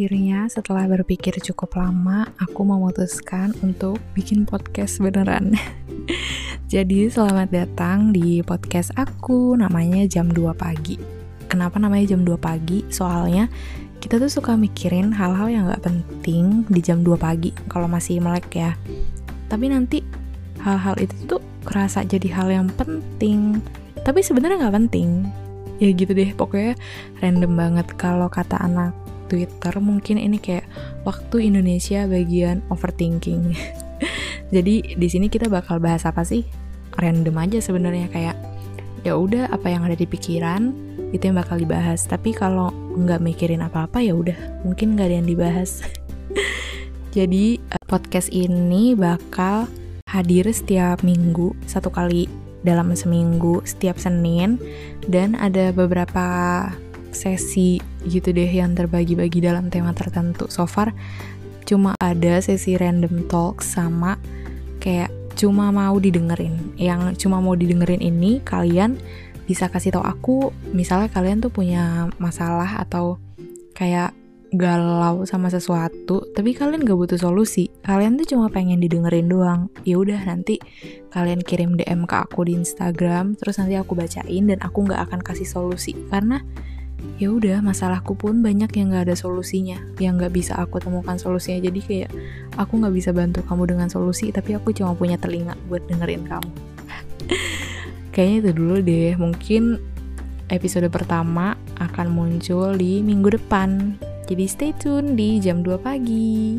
Akhirnya setelah berpikir cukup lama, aku memutuskan untuk bikin podcast beneran. Jadi selamat datang di podcast aku, namanya jam 2 pagi. Kenapa namanya jam 2 pagi? Soalnya kita tuh suka mikirin hal-hal yang gak penting di jam 2 pagi kalau masih melek ya. Tapi nanti hal-hal itu tuh kerasa jadi hal yang penting. Tapi sebenarnya gak penting. Ya gitu deh, pokoknya random banget kalau kata anak Twitter mungkin ini kayak waktu Indonesia bagian overthinking. Jadi di sini kita bakal bahas apa sih? Random aja sebenarnya kayak ya udah apa yang ada di pikiran itu yang bakal dibahas. Tapi kalau nggak mikirin apa-apa ya udah mungkin nggak ada yang dibahas. Jadi eh, podcast ini bakal hadir setiap minggu satu kali dalam seminggu setiap Senin dan ada beberapa sesi gitu deh yang terbagi-bagi dalam tema tertentu. So far cuma ada sesi random talk sama kayak cuma mau didengerin. Yang cuma mau didengerin ini kalian bisa kasih tahu aku misalnya kalian tuh punya masalah atau kayak galau sama sesuatu tapi kalian gak butuh solusi kalian tuh cuma pengen didengerin doang ya udah nanti kalian kirim DM ke aku di Instagram terus nanti aku bacain dan aku nggak akan kasih solusi karena ya udah masalahku pun banyak yang nggak ada solusinya yang nggak bisa aku temukan solusinya. Jadi kayak aku nggak bisa bantu kamu dengan solusi tapi aku cuma punya telinga buat dengerin kamu. Kayaknya itu dulu deh. Mungkin episode pertama akan muncul di minggu depan. Jadi stay tune di jam 2 pagi